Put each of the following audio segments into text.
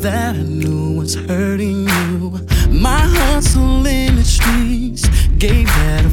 that I knew was hurting you. My hustle in the streets gave that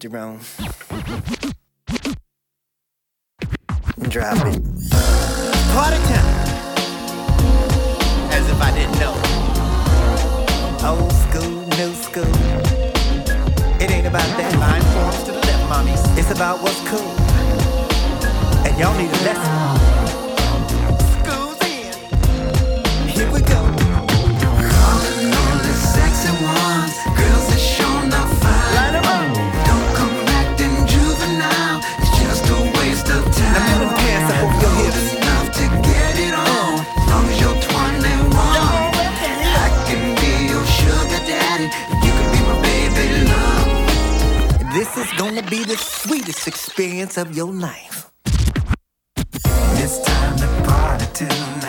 shift around. Drop it. Party time. As if I didn't know. Old school, new school. It ain't about that. Line forms to the left, mommies. It's about what's cool. And y'all need a lesson. be the sweetest experience of your life. It's time to party tonight.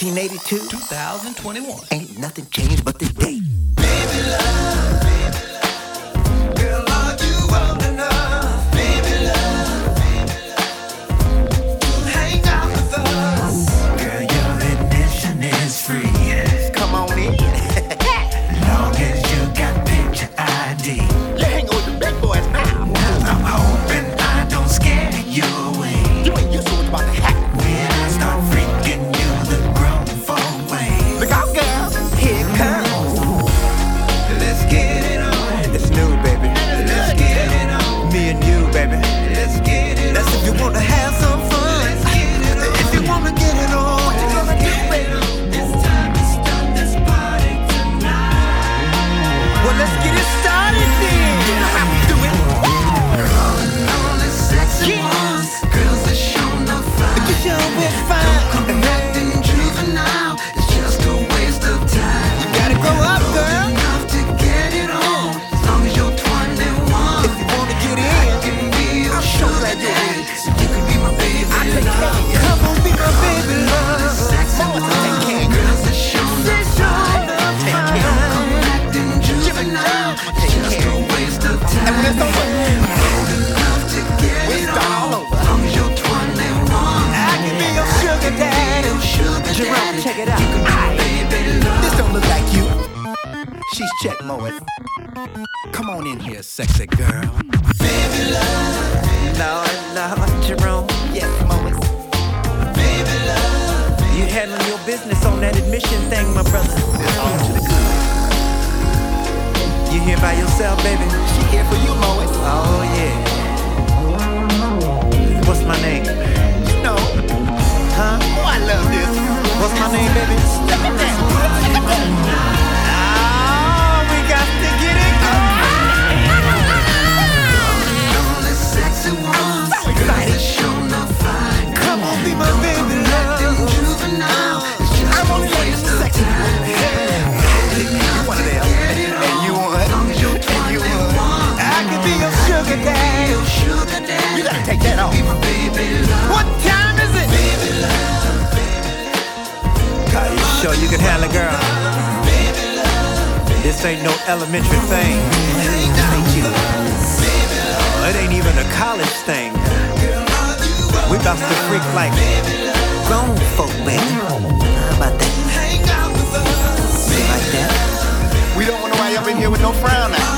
1982, 2021. Ain't nothing changed but the date. business on that admission thing, my brother. It's all. You here by yourself, baby? She here for you, Moet. Oh, yeah. What's my name? You know. Huh? Oh, I love this. What's my name, baby? Let me. down. show you can handle a girl. This ain't no elementary thing. It ain't even a college thing. We about to freak like grown folk, baby. How about that? You. Like that? We don't wanna wind up in here with no frown now.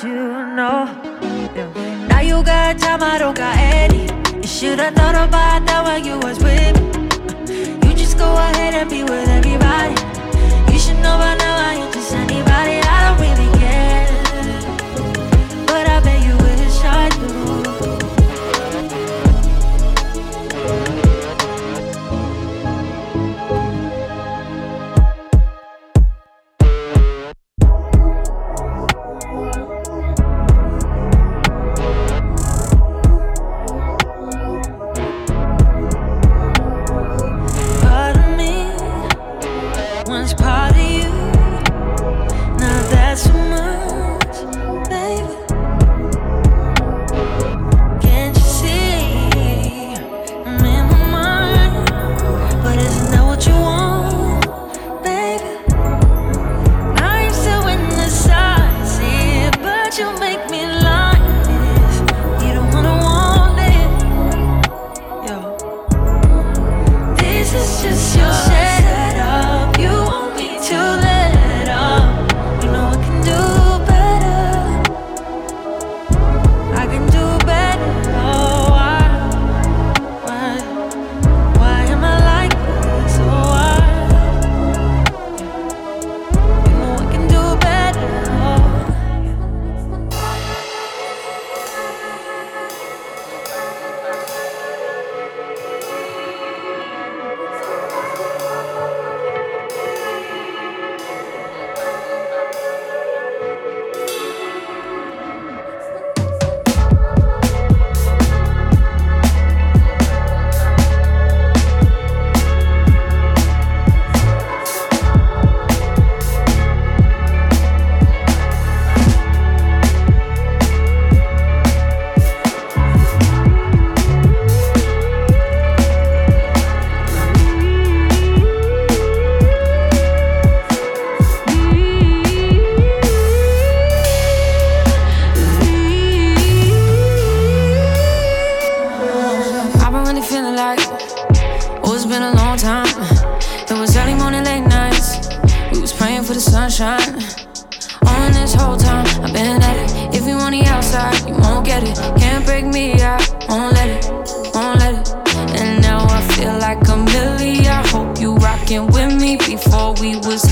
to know. Yeah. Now you got time, I don't got any. You should've thought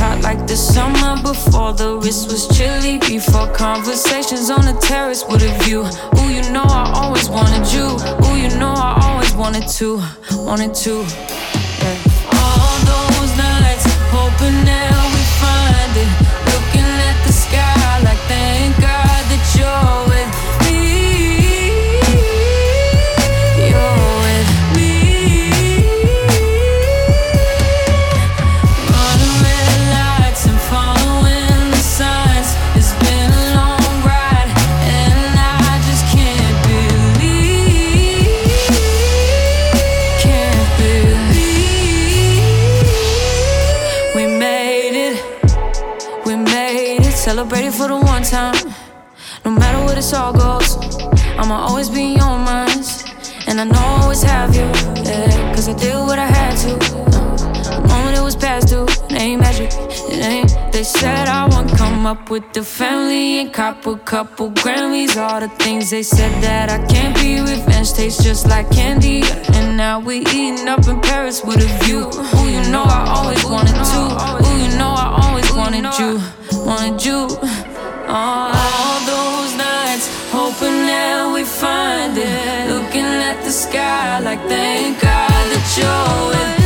hot like the summer before the wrist was chilly. Before conversations on the terrace with a view. Ooh, you know I always wanted you. Ooh, you know I always wanted to, wanted to. I'ma always be your minds. And I know I always have you, yeah. Cause I did what I had to. Uh, the moment it was past due, it ain't magic, it ain't. They said I won't come up with the family and cop a couple Grammys. All the things they said that I can't be revenge tastes just like candy. And now we eating up in Paris with a view. Ooh, you know I always wanted to. Ooh, you know I always wanted you, wanted you. Nights, hoping that we find it. Looking at the sky like thank God that you're with me.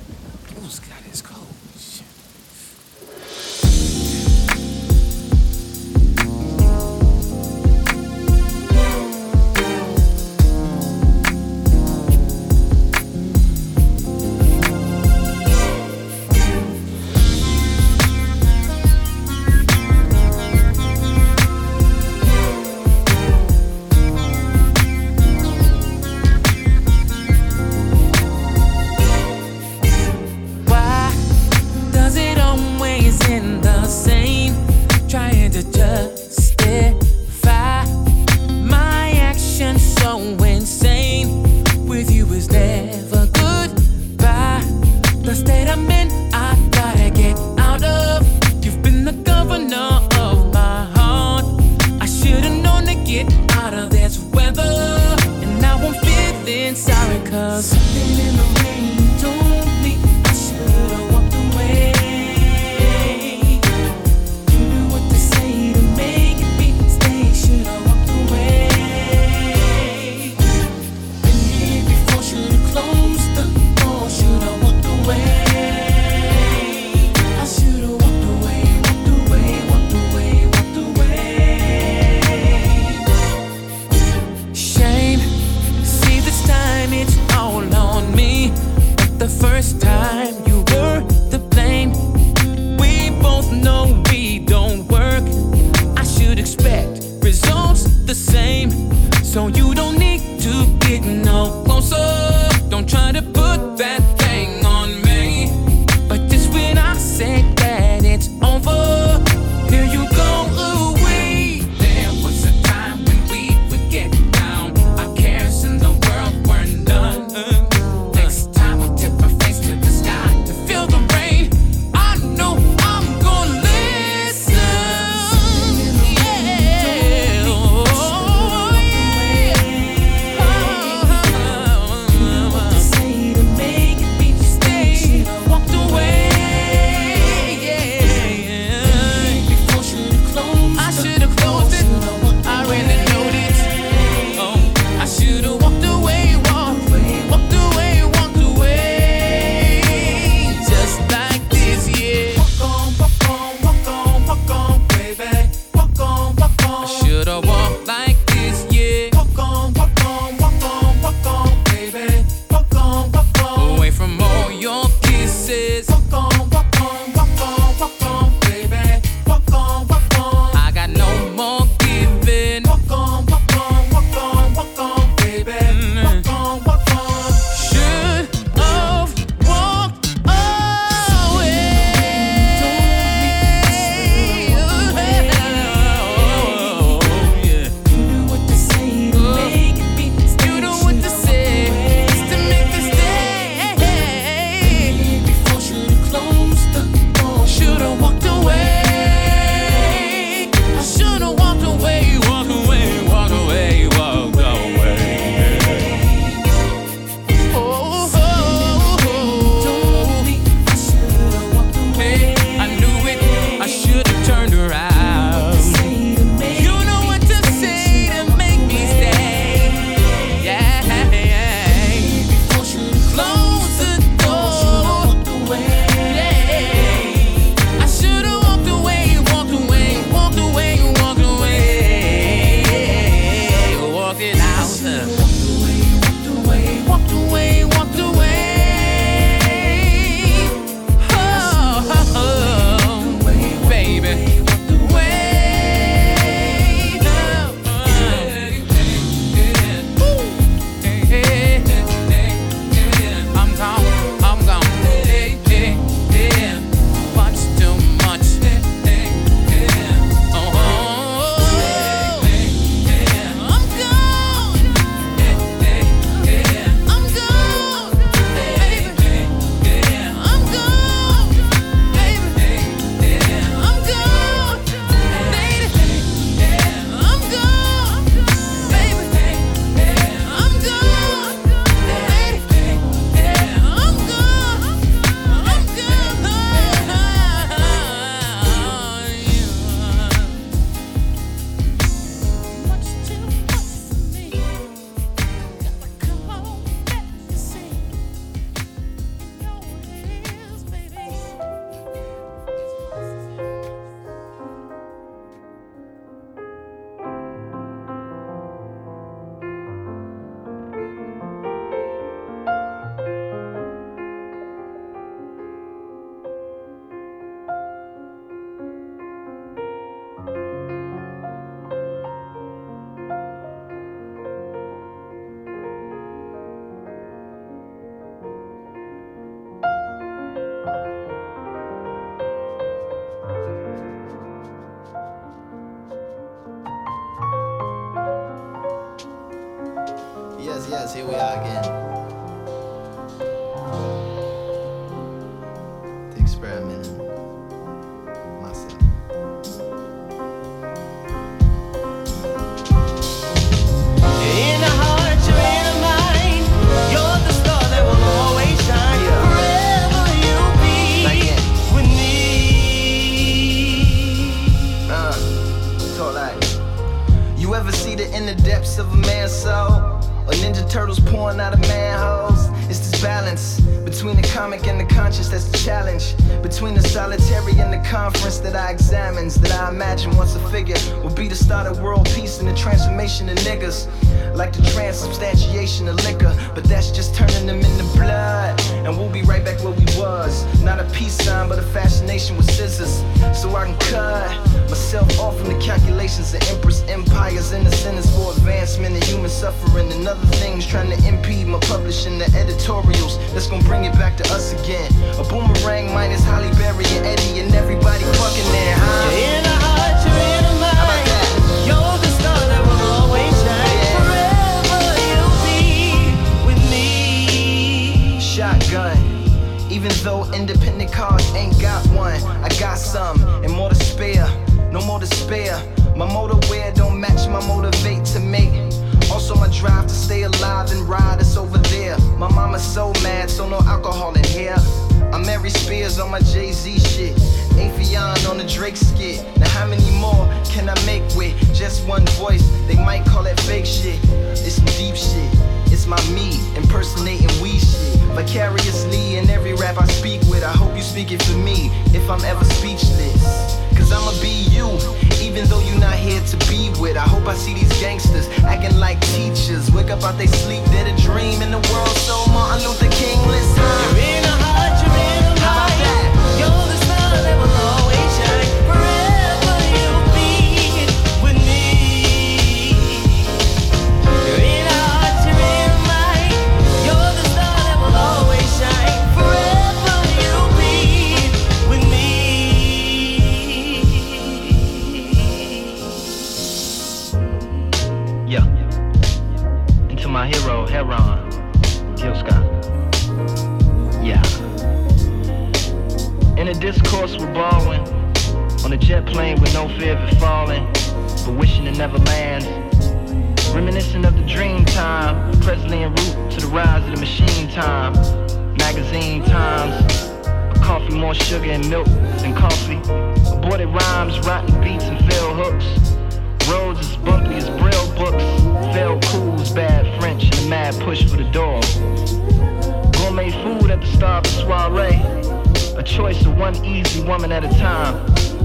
choice of one easy woman at a time.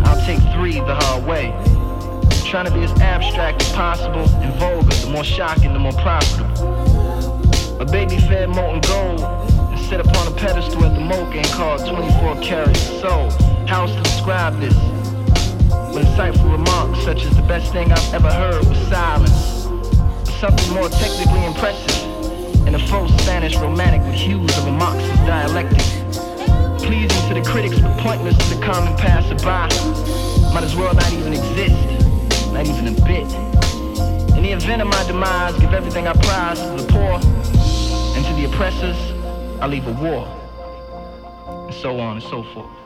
I'll take three the hard way. I'm trying to be as abstract as possible and vulgar, the more shocking, the more profitable. A baby fed molten gold and set upon a pedestal at the Mocha and called 24 carats. So, how to describe this? With insightful remarks such as the best thing I've ever heard was silence. Something more technically impressive In a faux Spanish romantic with hues of a Marxist dialectic pleasing to the critics but pointless to the common passerby. Might as well not even exist, not even a bit. In the event of my demise, give everything I prize to the poor and to the oppressors, I leave a war. And so on and so forth.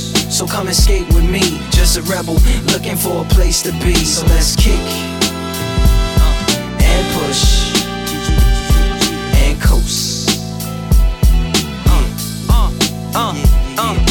So come and skate with me, just a rebel looking for a place to be. So let's kick uh, and push and coast. Uh, uh, uh.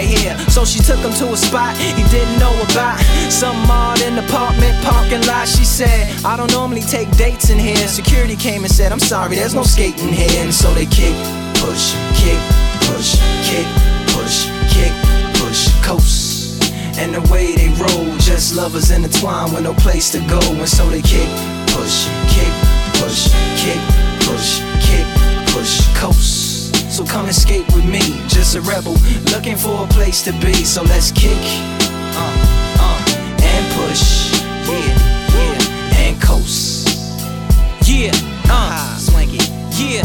here. So she took him to a spot he didn't know about. Some odd in the apartment parking lot. She said, I don't normally take dates in here. Security came and said, I'm sorry, there's no skating here. And so they kick, push, kick, push, kick, push, kick, push, coast. And the way they roll, just lovers intertwined with no place to go. And so they kick, push, kick, push, kick, push, kick, push, coast. So come skate with me, just a rebel looking for a place to be. So let's kick, uh, uh, and push, yeah, yeah, and coast, yeah, uh, swanky. Yeah,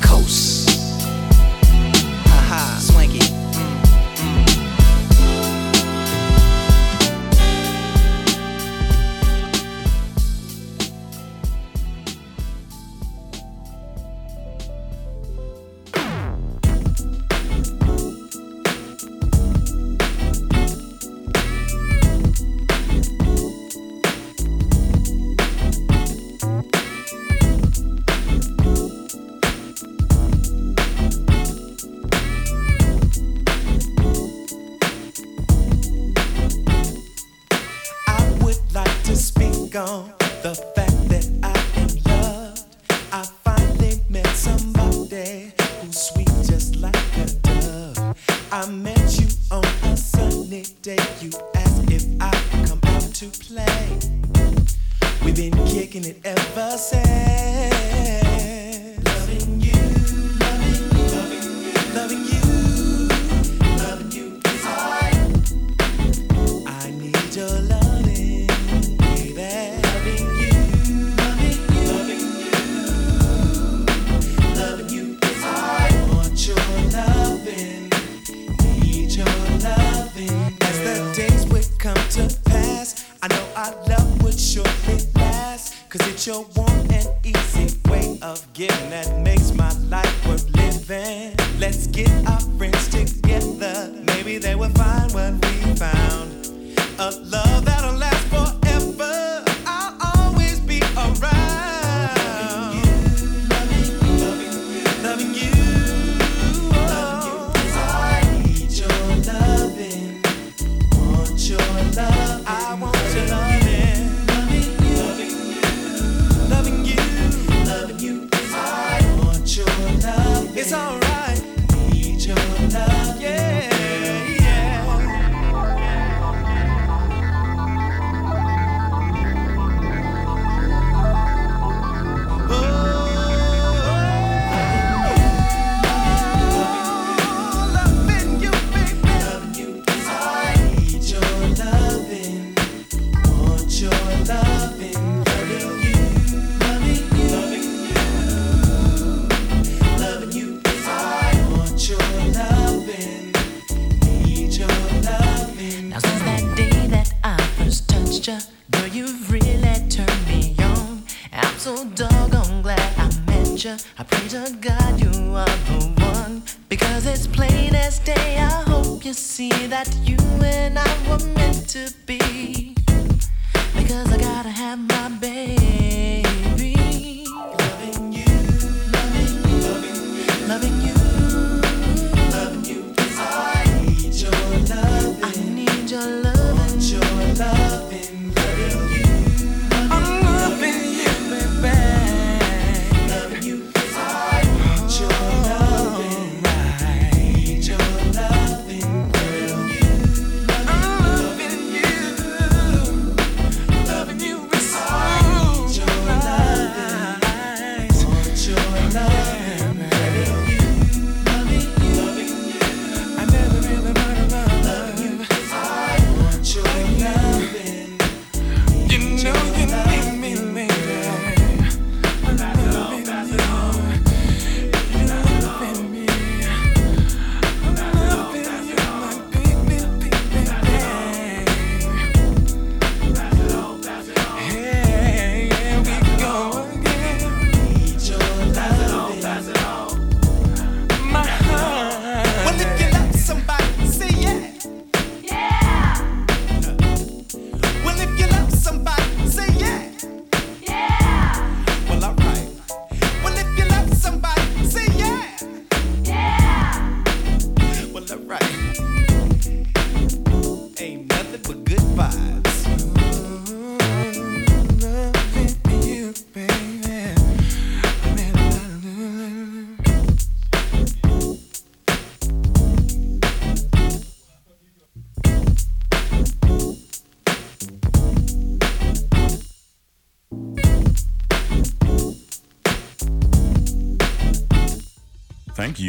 coast.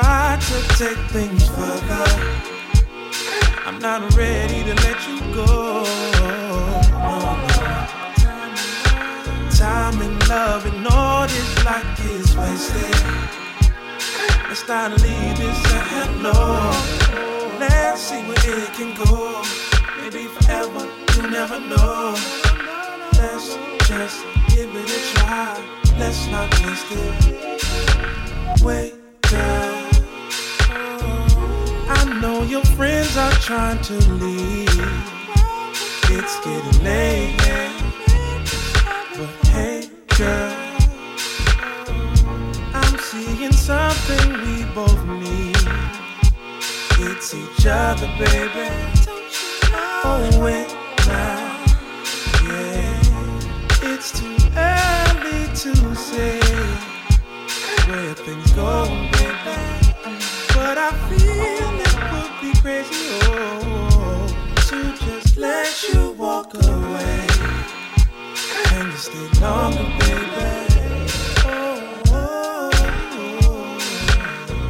Try to take things further? I'm not ready to let you go. No. Time and love and all this like is wasted. Let's to leave this at hello. Let's see where it can go. Maybe forever, you never know. Let's just give it a try. Let's not waste it. Wait, your friends are trying to leave. It's getting late, but hey, girl. I'm seeing something we both need. It's each other, baby. Oh, wait now. Yeah, it's too early to say where things go, it longer, baby. Oh, oh, oh.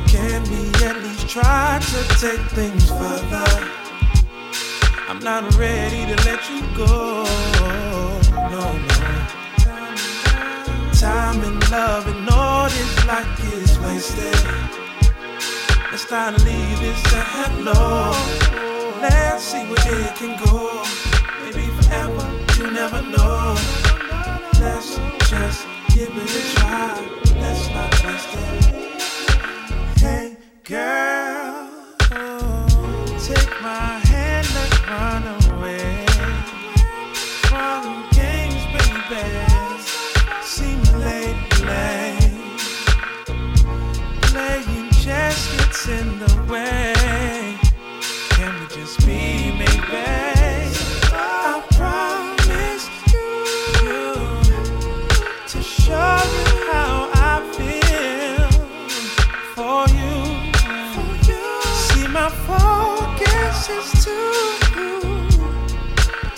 Can we at least try to take things further? I'm not ready to let you go. No, no. Time and love and all this like is wasted. Let's try to leave this to hello. Let's see where it can go. Maybe forever, you never know. Let's just give it a try. Let's not waste it. Hey, girl,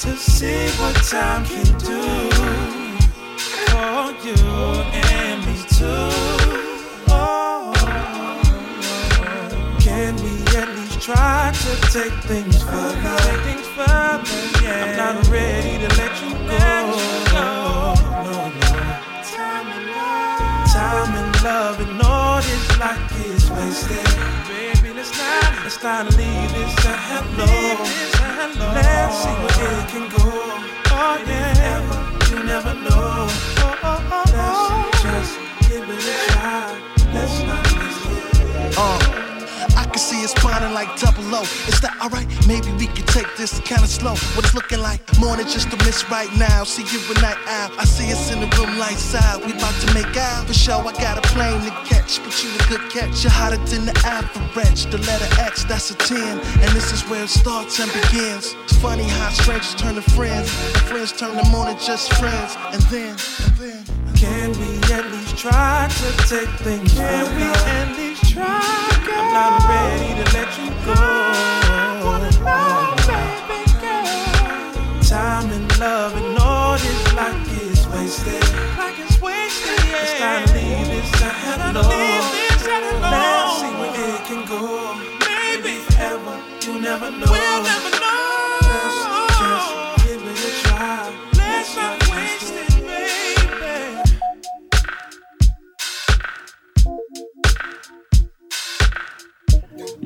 to see what time can do for you and me too. Oh, can we at least try to take things further? Take things further, yeah. I'm not ready to let you go. No, no. Time and love and all this like is wasted. Baby, let's not, let's not leave this to Let's see where it can go. Oh yeah, you never know. Oh, oh, oh, Let's oh. just give it a try. Can see it's spawning like double O. Is that alright? Maybe we can take this kinda slow. What it's looking like, more than just a miss right now. See you a night out. I see us in the room lights out. We about to make out. For sure, I got a plane to catch, but you a good catch. You're hotter than the average. The letter X, that's a 10. And this is where it starts and begins. It's funny how strangers turn to friends. And friends turn to more than just friends. And then, and then. Can we at least try to take things Can we at least? I'm not ready to let you go. Time and love and all this like is wasted. Like it's wasted, yeah. It's time to leave this hello. Let's see where it can go. Maybe forever, you never know. We'll never know.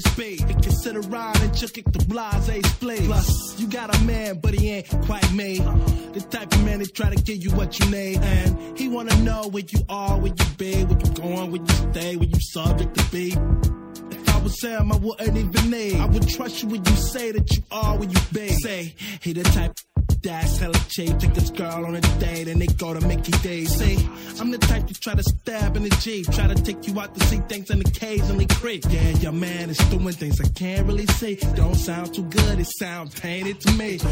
Guitars in this beat. And consider riding, just kick the blase split. Plus, you got a man, but he ain't quite made. Uh-huh. The type of man that try to give you what you need. And he wanna know where you are, where you be, where you going, where you stay, where you subject to be. If I was Sam, I wouldn't even need. I would trust you when you say that you are where you be. Say, he the type that's hella cheap. Take this girl on a date and they go to Mickey D's. See, I'm the type to try to stab in the Jeep. Try to take you out to see things and occasionally creep. Yeah, your man is doing things I can't really see. Don't sound too good, it sounds painted to me. So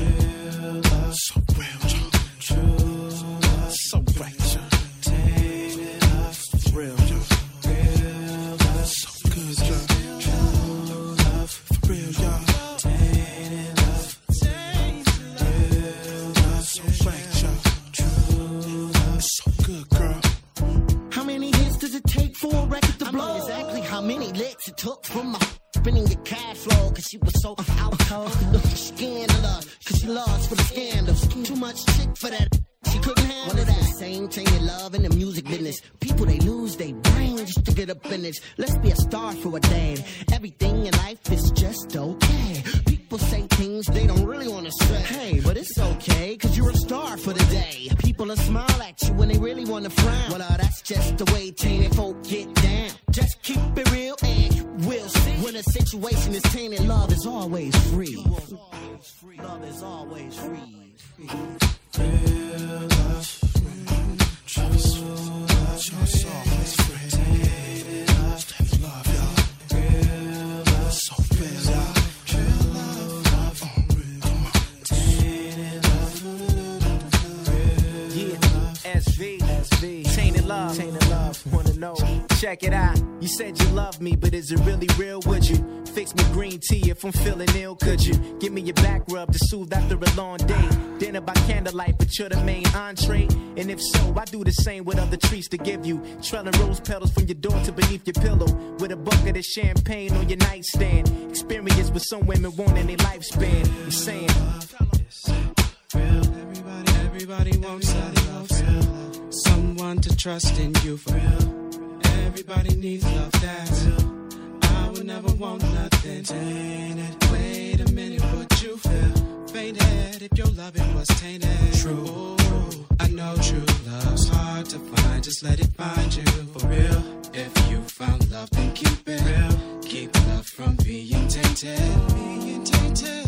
real, John. So right. Real, to blow? exactly how many licks it took from my spinning your cash flow, cause she was so out Scandalous, uh, cause she lost for the scandals. Too much chick for that. She couldn't handle well, that. same thing in love and the music business. People they lose their brain just to get up in it. Let's be a star for a day. Everything in life is just okay. People say things they don't really want to say. Hey, but it's okay, cause you're a star for the day. People will smile at you when they really want to frown. Well, uh, that's just the way tainted folk get down. Just keep it real and will see. When a situation is tainted, love is always free. Love is always free. Yeah, Check it out. You said you love me, but is it really real? Would you fix me green tea if I'm feeling ill? Could you give me your back rub to soothe after a long day? Dinner by candlelight, but you're the main entree. And if so, I do the same with other treats to give you. Trailing rose petals from your door to beneath your pillow, with a bucket of champagne on your nightstand. Experience with some women wanting their lifespan. I'm saying. Everybody wants love, someone to trust in you for real. Everybody needs love that's real. I would never want nothing tainted. Wait a minute, what you feel? Fainted if your loving was tainted. True, I know true love's hard to find. Just let it find you for real. If you found love, then keep it real. Keep love from being tainted. Being tainted.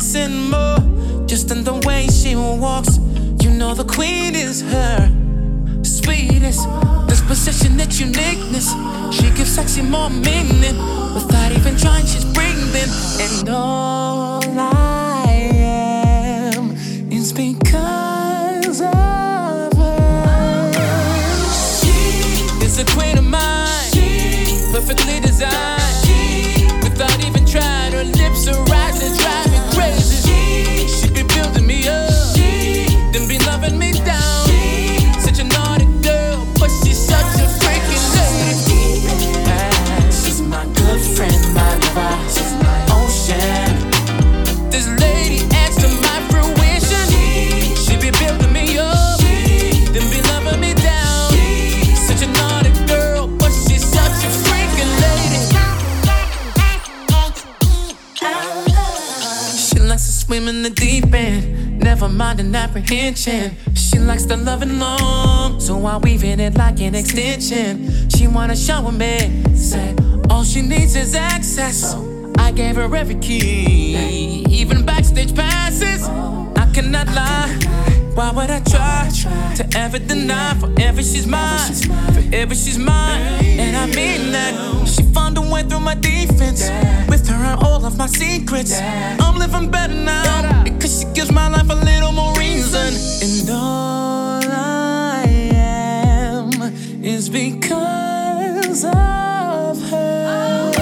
Wanna more. Just in the way she walks, you know the queen is her. Sweetest disposition, that uniqueness. She gives sexy more meaning without even trying. She's breathing, and all mind an apprehension. She likes love and long, so I weave in it like an extension. She wanna shower me, say all she needs is access. I gave her every key, even backstage passes. I cannot lie. Why would I try to ever deny? Forever she's mine, forever she's mine, and I mean that. She found a way through my defense, with her and all of my secrets. I'm living better now gives my life a little more reason, and all I am is because of her.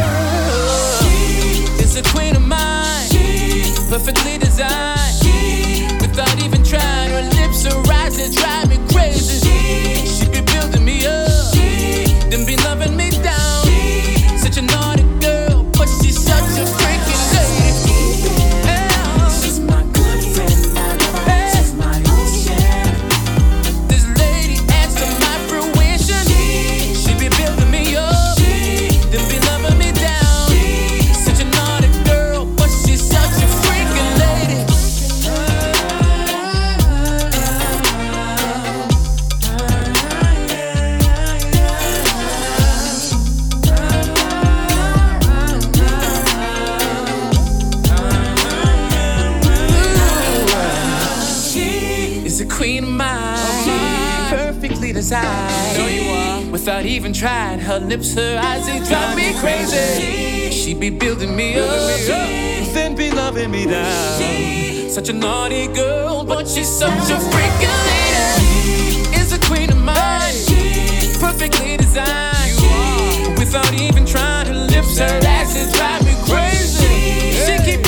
She is a queen of mine, she perfectly designed. She Without even trying, her lips are rising, drive me crazy. She she be building me up, she then be her lips, her eyes, they drive me crazy. She be building me up, then be loving me down. Such a naughty girl, but she's such a freaking lady. Is a queen of mine, perfectly designed. Without even trying, her lips, her they drive me crazy. She keep